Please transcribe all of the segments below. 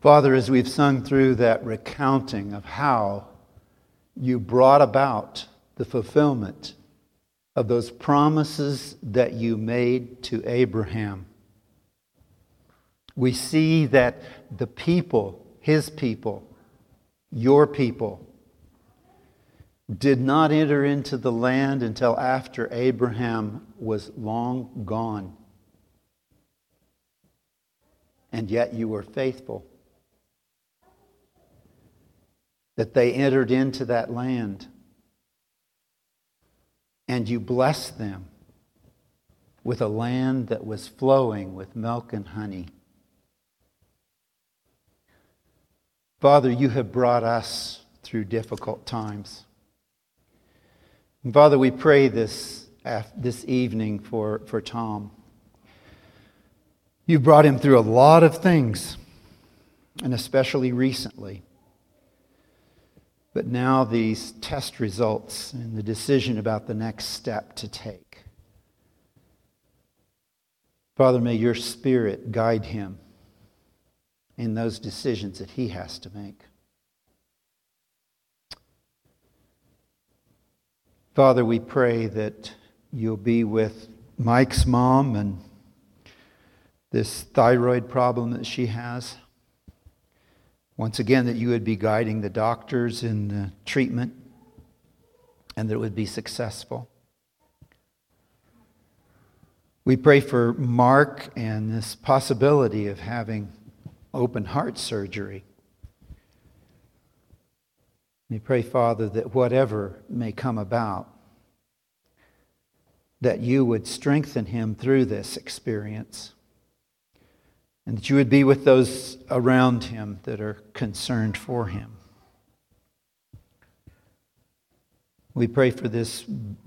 Father, as we've sung through that recounting of how you brought about the fulfillment of those promises that you made to Abraham, we see that the people, his people, your people, did not enter into the land until after Abraham was long gone. And yet you were faithful that they entered into that land. And you blessed them with a land that was flowing with milk and honey. Father, you have brought us through difficult times. And Father, we pray this, this evening for, for Tom. You brought him through a lot of things, and especially recently. But now these test results and the decision about the next step to take. Father, may your spirit guide him in those decisions that he has to make. Father, we pray that you'll be with Mike's mom and this thyroid problem that she has. Once again, that you would be guiding the doctors in the treatment and that it would be successful. We pray for Mark and this possibility of having open heart surgery. We pray, Father, that whatever may come about, that you would strengthen him through this experience and that you would be with those around him that are concerned for him. We pray for this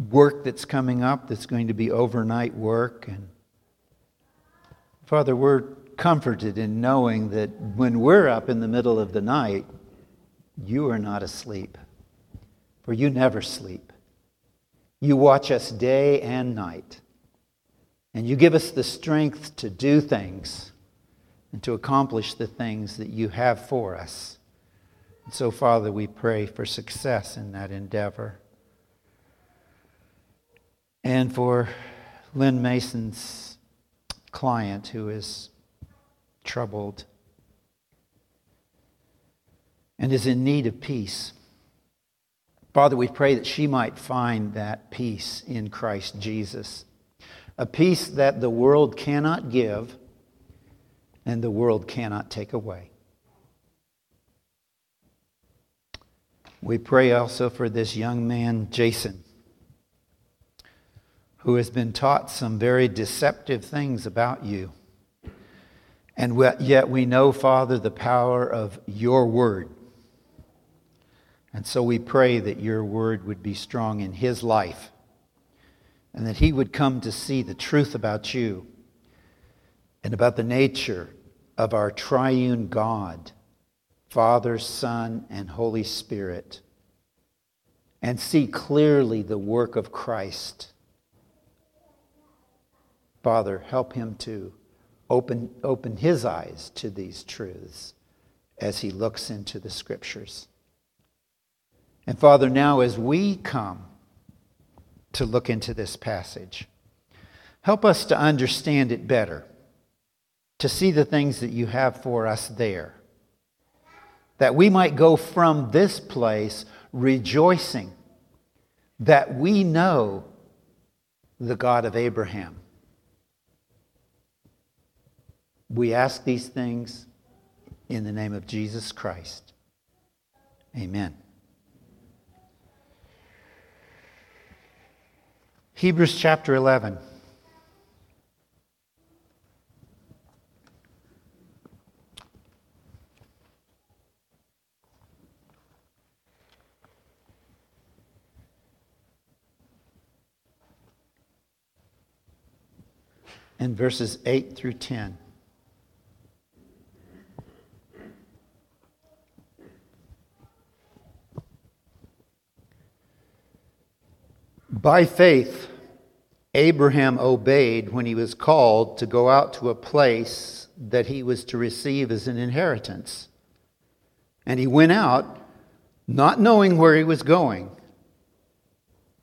work that's coming up that's going to be overnight work. And Father, we're comforted in knowing that when we're up in the middle of the night, you are not asleep, for you never sleep. You watch us day and night, and you give us the strength to do things and to accomplish the things that you have for us. And so, Father, we pray for success in that endeavor. And for Lynn Mason's client who is troubled and is in need of peace. Father, we pray that she might find that peace in Christ Jesus, a peace that the world cannot give and the world cannot take away. We pray also for this young man, Jason, who has been taught some very deceptive things about you. And yet we know, Father, the power of your word. And so we pray that your word would be strong in his life and that he would come to see the truth about you and about the nature of our triune God, Father, Son, and Holy Spirit, and see clearly the work of Christ. Father, help him to open, open his eyes to these truths as he looks into the scriptures. And Father, now as we come to look into this passage, help us to understand it better to see the things that you have for us there. That we might go from this place rejoicing that we know the God of Abraham. We ask these things in the name of Jesus Christ. Amen. Hebrews chapter 11. In verses 8 through 10. By faith, Abraham obeyed when he was called to go out to a place that he was to receive as an inheritance. And he went out not knowing where he was going.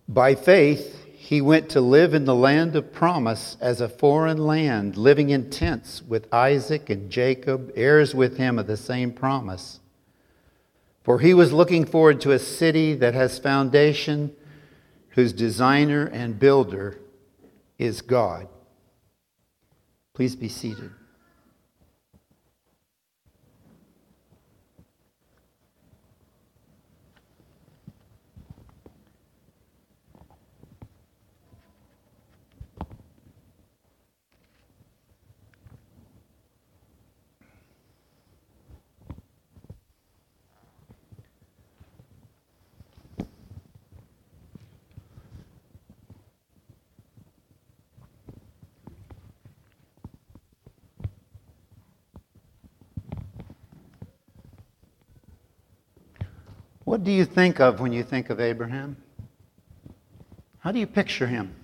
By faith, he went to live in the land of promise as a foreign land, living in tents with Isaac and Jacob, heirs with him of the same promise. For he was looking forward to a city that has foundation, whose designer and builder is God. Please be seated. What do you think of when you think of Abraham? How do you picture him?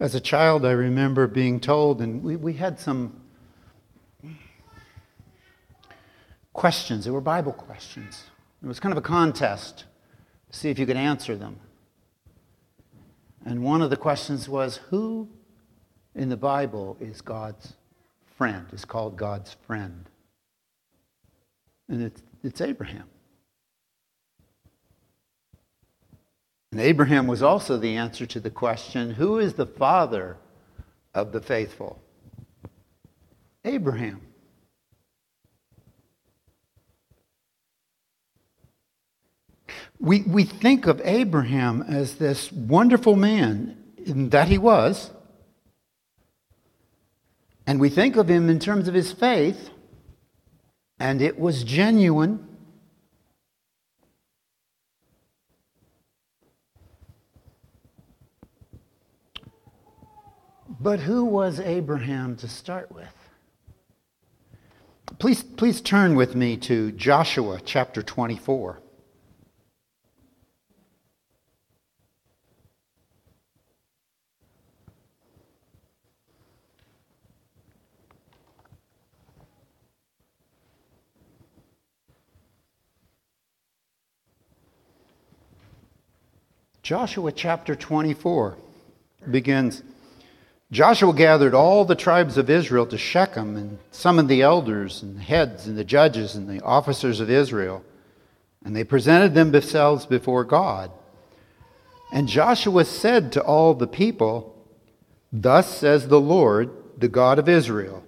As a child, I remember being told, and we, we had some questions. They were Bible questions. It was kind of a contest to see if you could answer them. And one of the questions was who in the Bible is God's friend, is called God's friend? And it's, it's Abraham. And Abraham was also the answer to the question who is the father of the faithful? Abraham. We, we think of Abraham as this wonderful man, that he was. And we think of him in terms of his faith, and it was genuine. But who was Abraham to start with? Please, please turn with me to Joshua chapter 24. Joshua chapter 24 begins Joshua gathered all the tribes of Israel to Shechem and summoned the elders and heads and the judges and the officers of Israel. And they presented themselves before God. And Joshua said to all the people, Thus says the Lord, the God of Israel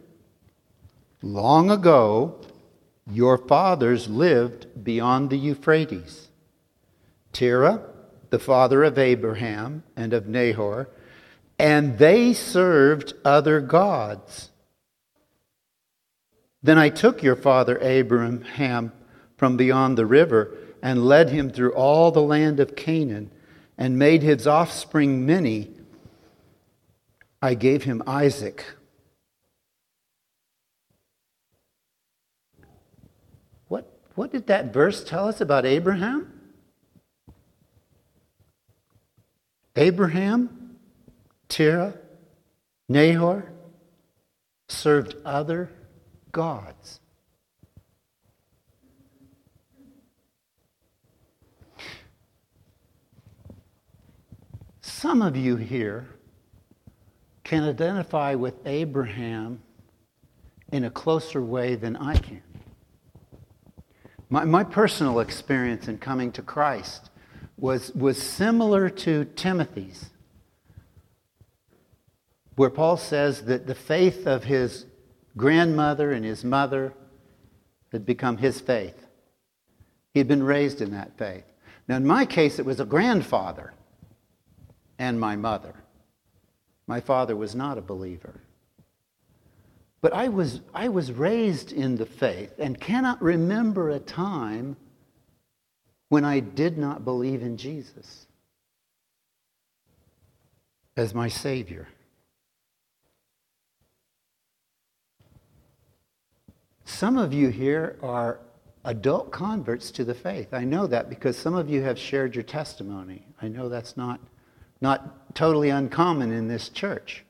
Long ago, your fathers lived beyond the Euphrates. Terah, the father of Abraham and of Nahor, and they served other gods. Then I took your father Abraham from beyond the river and led him through all the land of Canaan and made his offspring many. I gave him Isaac. What, what did that verse tell us about Abraham? Abraham, Terah, Nahor served other gods. Some of you here can identify with Abraham in a closer way than I can. My, my personal experience in coming to Christ was, was similar to Timothy's, where Paul says that the faith of his grandmother and his mother had become his faith. He had been raised in that faith. Now, in my case, it was a grandfather and my mother. My father was not a believer. But I was, I was raised in the faith and cannot remember a time when I did not believe in Jesus as my Savior. Some of you here are adult converts to the faith. I know that because some of you have shared your testimony. I know that's not, not totally uncommon in this church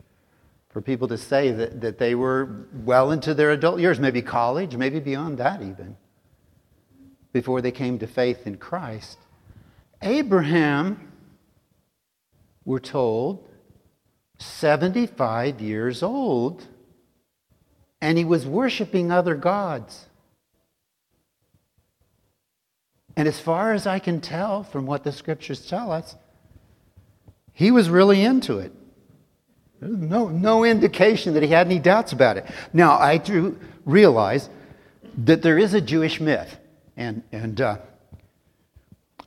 for people to say that, that they were well into their adult years, maybe college, maybe beyond that even, before they came to faith in Christ. Abraham, we're told, 75 years old, and he was worshiping other gods. And as far as I can tell from what the scriptures tell us, he was really into it. No, no indication that he had any doubts about it. Now, I do realize that there is a Jewish myth, and, and uh,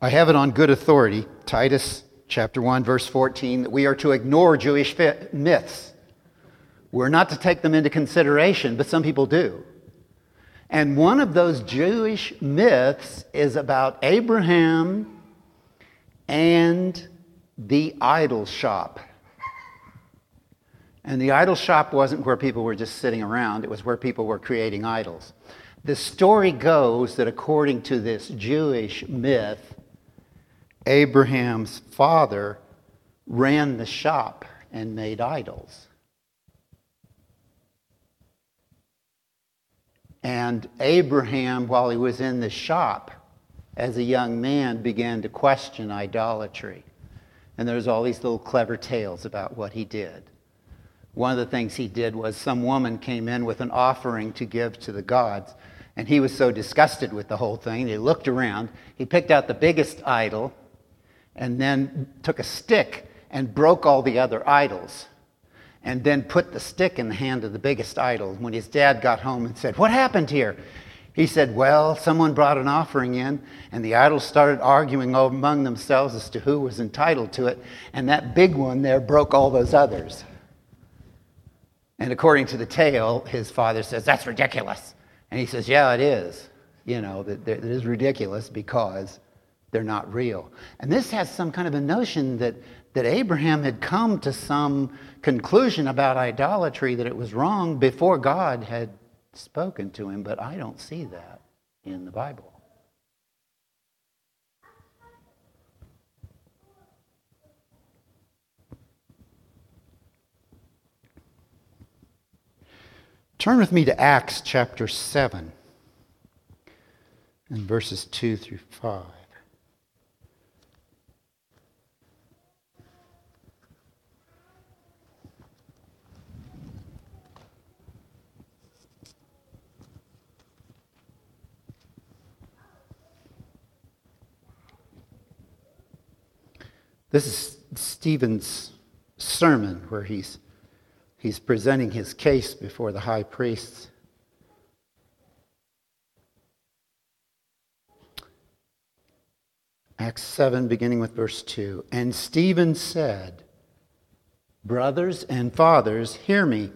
I have it on good authority, Titus chapter 1, verse 14, that we are to ignore Jewish myths. We're not to take them into consideration, but some people do. And one of those Jewish myths is about Abraham and the idol shop. And the idol shop wasn't where people were just sitting around, it was where people were creating idols. The story goes that according to this Jewish myth, Abraham's father ran the shop and made idols. And Abraham, while he was in the shop as a young man, began to question idolatry. And there's all these little clever tales about what he did. One of the things he did was some woman came in with an offering to give to the gods. And he was so disgusted with the whole thing, he looked around. He picked out the biggest idol and then took a stick and broke all the other idols and then put the stick in the hand of the biggest idol. When his dad got home and said, What happened here? He said, Well, someone brought an offering in, and the idols started arguing among themselves as to who was entitled to it, and that big one there broke all those others. And according to the tale, his father says, That's ridiculous. And he says, Yeah, it is. You know, that it is ridiculous because they're not real. And this has some kind of a notion that, that Abraham had come to some conclusion about idolatry that it was wrong before God had spoken to him, but I don't see that in the Bible. Turn with me to Acts chapter 7 and verses 2 through 5. This is Stephen's sermon where he's, he's presenting his case before the high priests. Acts 7, beginning with verse 2. And Stephen said, Brothers and fathers, hear me.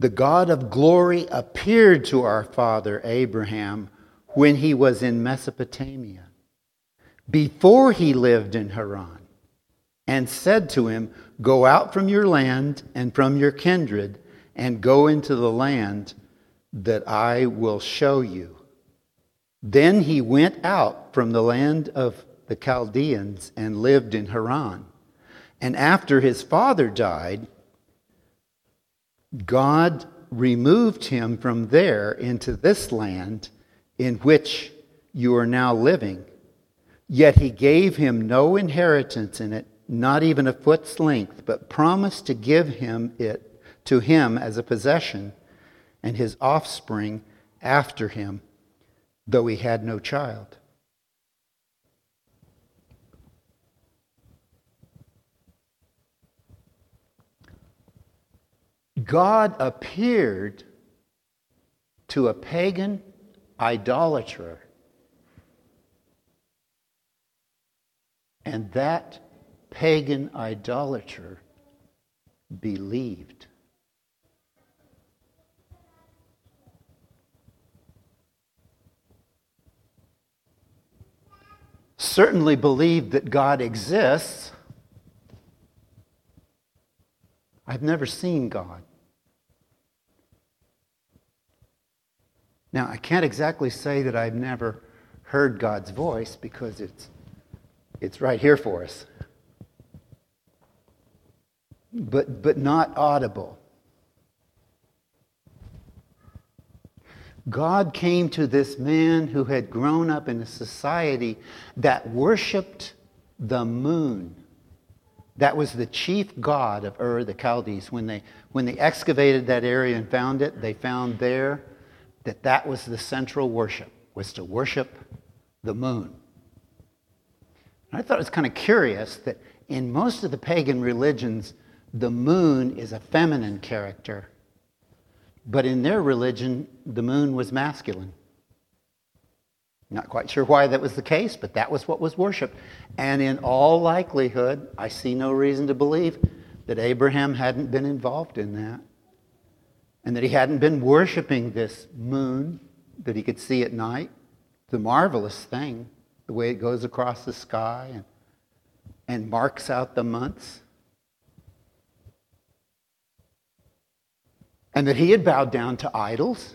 The God of glory appeared to our father Abraham when he was in Mesopotamia before he lived in Haran, and said to him, Go out from your land and from your kindred, and go into the land that I will show you. Then he went out from the land of the Chaldeans and lived in Haran. And after his father died, God removed him from there into this land in which you are now living. Yet he gave him no inheritance in it, not even a foot's length, but promised to give him it to him as a possession and his offspring after him, though he had no child. God appeared to a pagan idolater And that pagan idolater believed. Certainly believed that God exists. I've never seen God. Now, I can't exactly say that I've never heard God's voice because it's, it's right here for us, but, but not audible. God came to this man who had grown up in a society that worshiped the moon. That was the chief god of Ur, the Chaldees. When they, when they excavated that area and found it, they found there that that was the central worship, was to worship the moon. And I thought it was kind of curious that in most of the pagan religions, the moon is a feminine character but in their religion, the moon was masculine. Not quite sure why that was the case, but that was what was worshiped. And in all likelihood, I see no reason to believe that Abraham hadn't been involved in that. And that he hadn't been worshiping this moon that he could see at night. The marvelous thing, the way it goes across the sky and, and marks out the months. And that he had bowed down to idols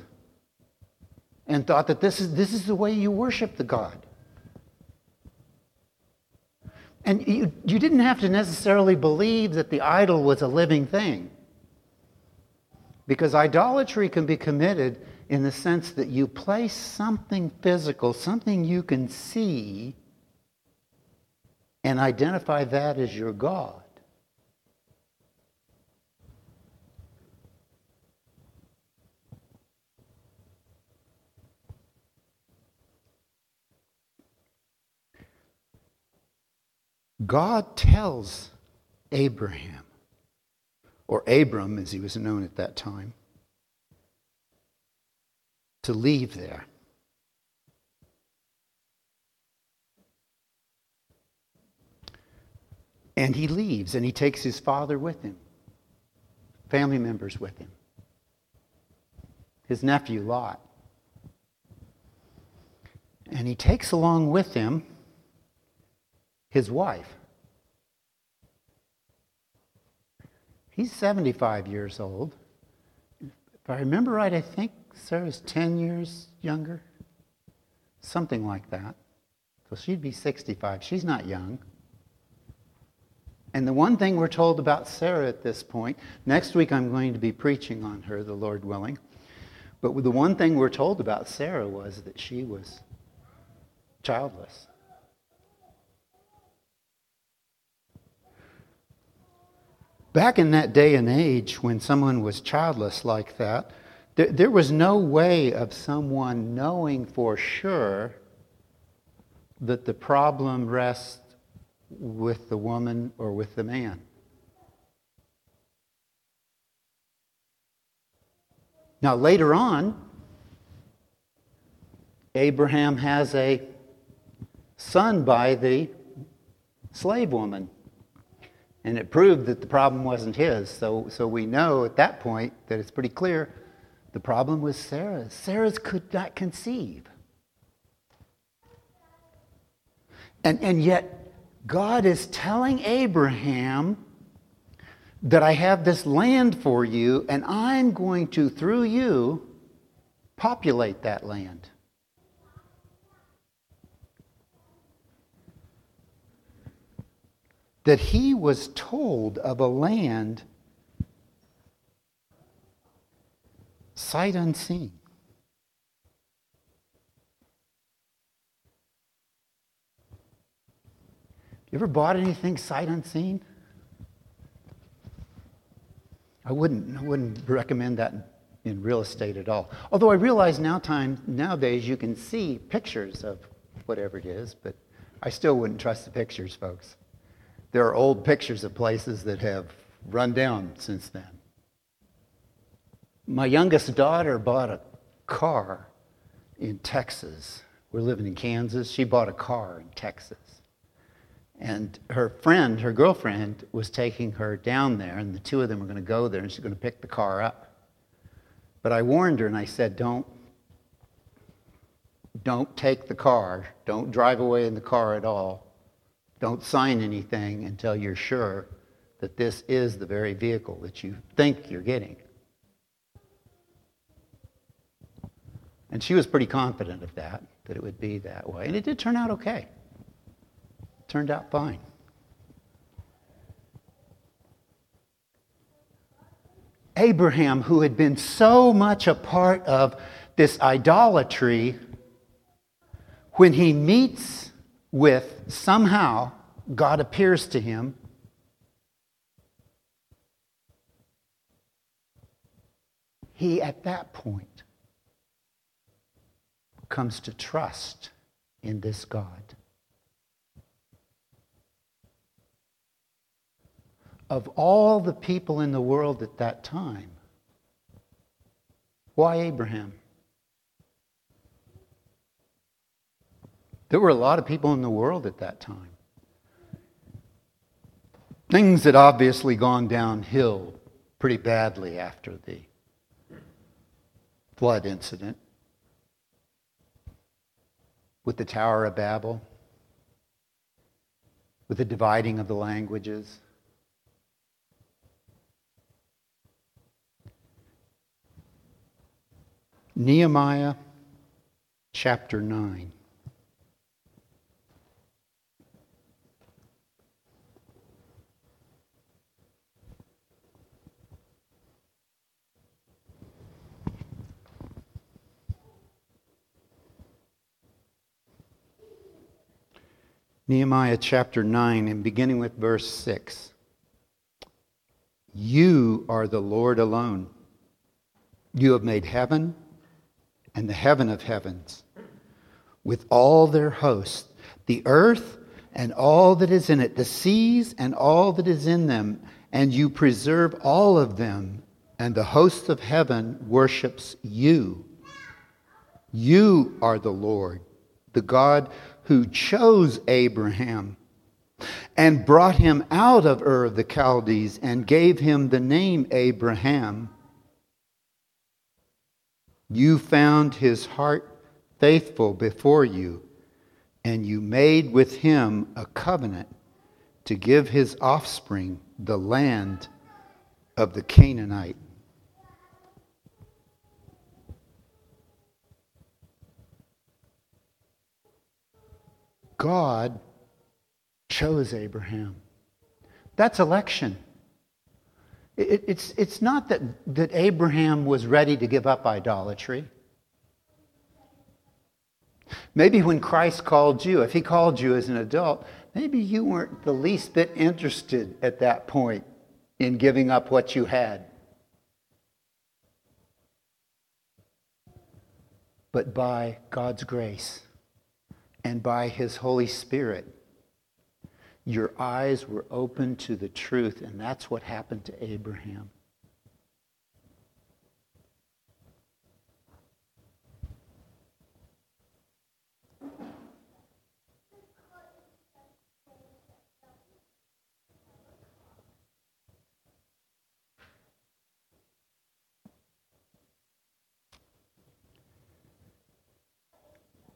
and thought that this is, this is the way you worship the God. And you, you didn't have to necessarily believe that the idol was a living thing. Because idolatry can be committed in the sense that you place something physical, something you can see, and identify that as your God. God tells Abraham, or Abram as he was known at that time, to leave there. And he leaves and he takes his father with him, family members with him, his nephew Lot. And he takes along with him his wife. He's 75 years old. If I remember right, I think Sarah's 10 years younger. Something like that. So she'd be 65. She's not young. And the one thing we're told about Sarah at this point, next week I'm going to be preaching on her, the Lord willing. But the one thing we're told about Sarah was that she was childless. Back in that day and age, when someone was childless like that, there, was no way of someone knowing for sure that the problem rests with the woman or with the man. Now, later on, Abraham has a son by the slave woman. And it proved that the problem wasn't his. So, so we know at that point that it's pretty clear the problem was Sarah's. Sarah's could not conceive. And, and yet, God is telling Abraham that I have this land for you, and I'm going to, through you, populate that land. That he was told of a land sight unseen. You ever bought anything sight unseen? I wouldn't, I wouldn't recommend that in real estate at all. Although I realize now time, nowadays you can see pictures of whatever it is, but I still wouldn't trust the pictures, folks. There are old pictures of places that have run down since then. My youngest daughter bought a car in Texas. We're living in Kansas. She bought a car in Texas. And her friend, her girlfriend, was taking her down there, and the two of them were going to go there, and she's going to pick the car up. But I warned her, and I said, Don't, don't take the car. Don't drive away in the car at all. Don't sign anything until you're sure that this is the very vehicle that you think you're getting. And she was pretty confident of that, that it would be that way. And it did turn out okay. It turned out fine. Abraham, who had been so much a part of this idolatry, when he meets with somehow God appears to him he at that point comes to trust in this God. Of all the people in the world at that time, why Abraham? There were a lot of people in the world at that time. Things had obviously gone downhill pretty badly after the flood incident with the Tower of Babel, with the dividing of the languages. Nehemiah chapter 9. Nehemiah chapter 9 and beginning with verse 6. You are the Lord alone. You have made heaven and the heaven of heavens with all their hosts, the earth and all that is in it, the seas and all that is in them, and you preserve all of them, and the host of heaven worships you. You are the Lord, the God who chose Abraham and brought him out of Ur of the Chaldees and gave him the name Abraham. You found his heart faithful before you, and you made with him a covenant to give his offspring the land of the Canaanite. God chose Abraham. That's election. It, it's, it's not that, that Abraham was ready to give up idolatry. Maybe when Christ called you, if he called you as an adult, maybe you weren't the least bit interested at that point in giving up what you had. But by God's grace, and by His Holy Spirit, your eyes were open to the truth, and that's what happened to Abraham.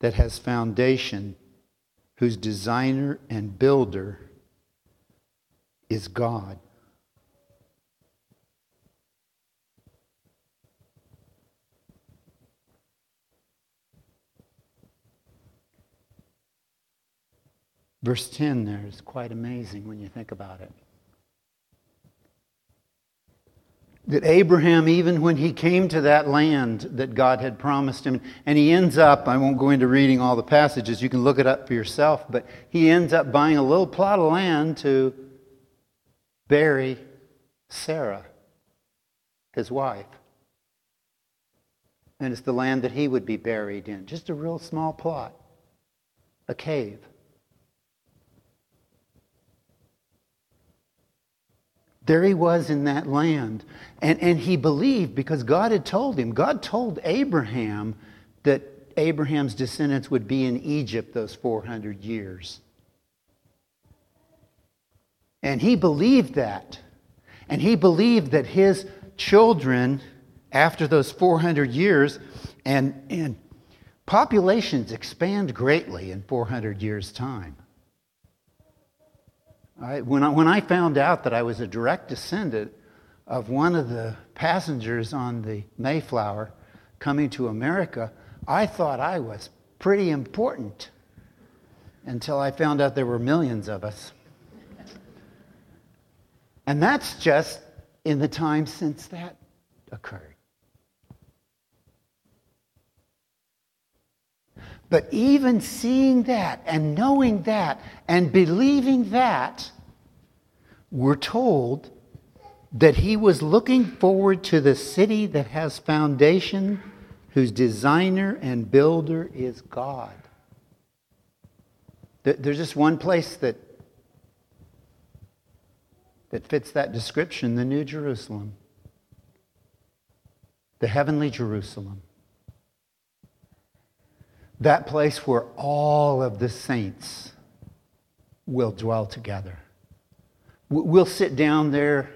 that has foundation, whose designer and builder is God. Verse 10 there is quite amazing when you think about it. That Abraham, even when he came to that land that God had promised him, and he ends up, I won't go into reading all the passages, you can look it up for yourself, but he ends up buying a little plot of land to bury Sarah, his wife. And it's the land that he would be buried in, just a real small plot, a cave. There he was in that land. And, and he believed because God had told him. God told Abraham that Abraham's descendants would be in Egypt those 400 years. And he believed that. And he believed that his children, after those 400 years, and, and populations expand greatly in 400 years' time. I, when, I, when I found out that I was a direct descendant of one of the passengers on the Mayflower coming to America, I thought I was pretty important until I found out there were millions of us. And that's just in the time since that occurred. But even seeing that and knowing that and believing that, we're told that he was looking forward to the city that has foundation, whose designer and builder is God. There's just one place that, that fits that description the New Jerusalem, the heavenly Jerusalem that place where all of the saints will dwell together. We'll sit down there.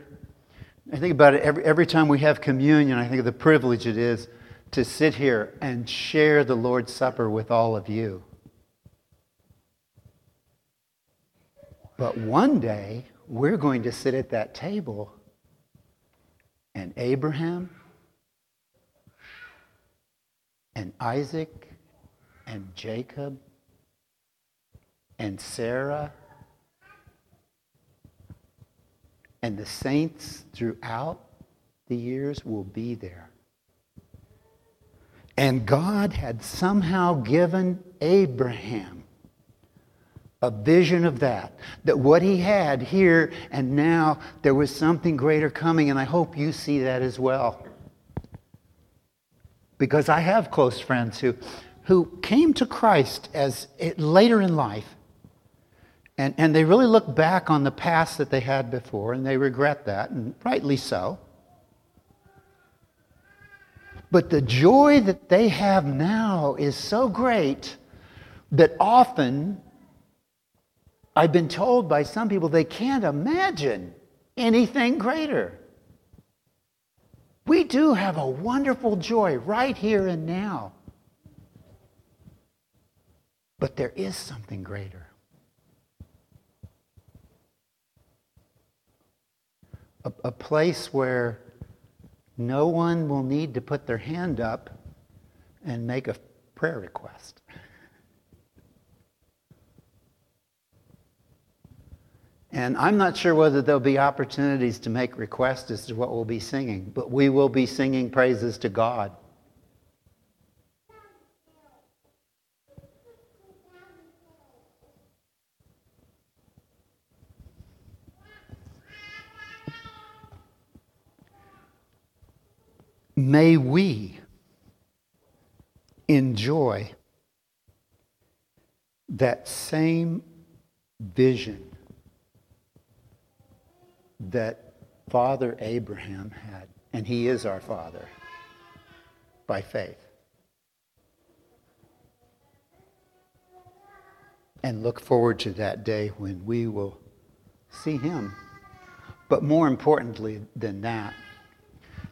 I think about it every, every time we have communion, I think of the privilege it is to sit here and share the Lord's Supper with all of you. But one day, we're going to sit at that table, and Abraham and Isaac and Jacob and Sarah and the saints throughout the years will be there. And God had somehow given Abraham a vision of that. That what he had here and now, there was something greater coming, and I hope you see that as well. Because I have close friends who who came to Christ as eh, later in life, and, and they really look back on the past that they had before, and they regret that, and rightly so. But the joy that they have now is so great that often I've been told by some people they can't imagine anything greater. We do have a wonderful joy right here and now. But there is something greater. A, a, place where no one will need to put their hand up and make a prayer request. And I'm not sure whether there'll be opportunities to make requests as to what we'll be singing, but we will be singing praises to God. May we enjoy that same vision that Father Abraham had, and he is our Father by faith. And look forward to that day when we will see him. But more importantly than that,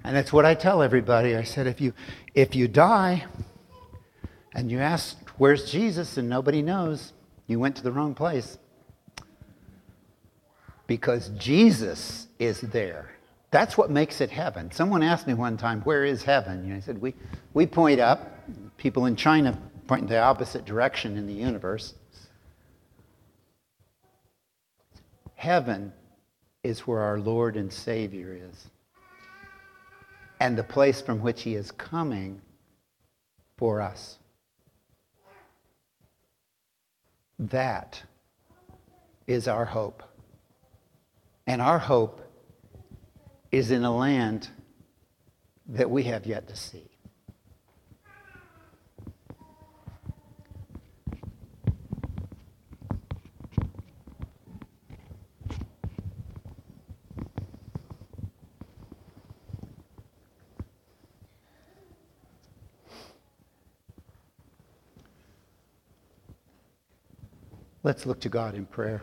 and that's what I tell everybody. I said, if you, if you die and you ask, where's Jesus, and nobody knows, you went to the wrong place. Because Jesus is there. That's what makes it heaven. Someone asked me one time, where is heaven? Know, I said, we, we point up. People in China point in the opposite direction in the universe. Heaven is where our Lord and Savior is and the place from which he is coming for us. That is our hope. And our hope is in a land that we have yet to see. Let's look to God in prayer.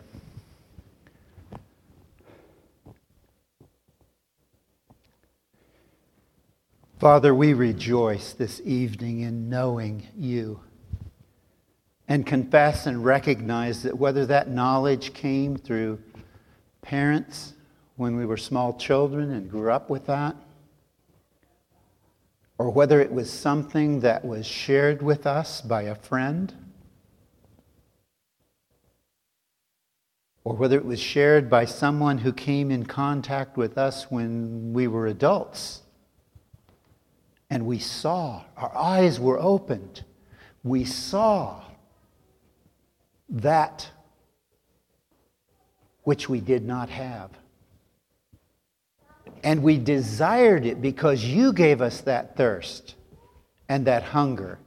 Father, we rejoice this evening in knowing you and confess and recognize that whether that knowledge came through parents when we were small children and grew up with that, or whether it was something that was shared with us by a friend, or whether it was shared by someone who came in contact with us when we were adults and we saw, our eyes were opened. We saw that which we did not have. And we desired it because you gave us that thirst and that hunger.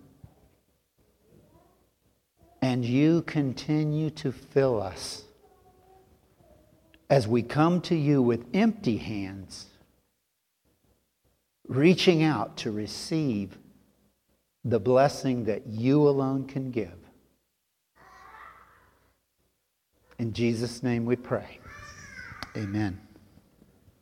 And you continue to fill us as we come to you with empty hands reaching out to receive the blessing that you alone can give. In Jesus' name we pray. Amen.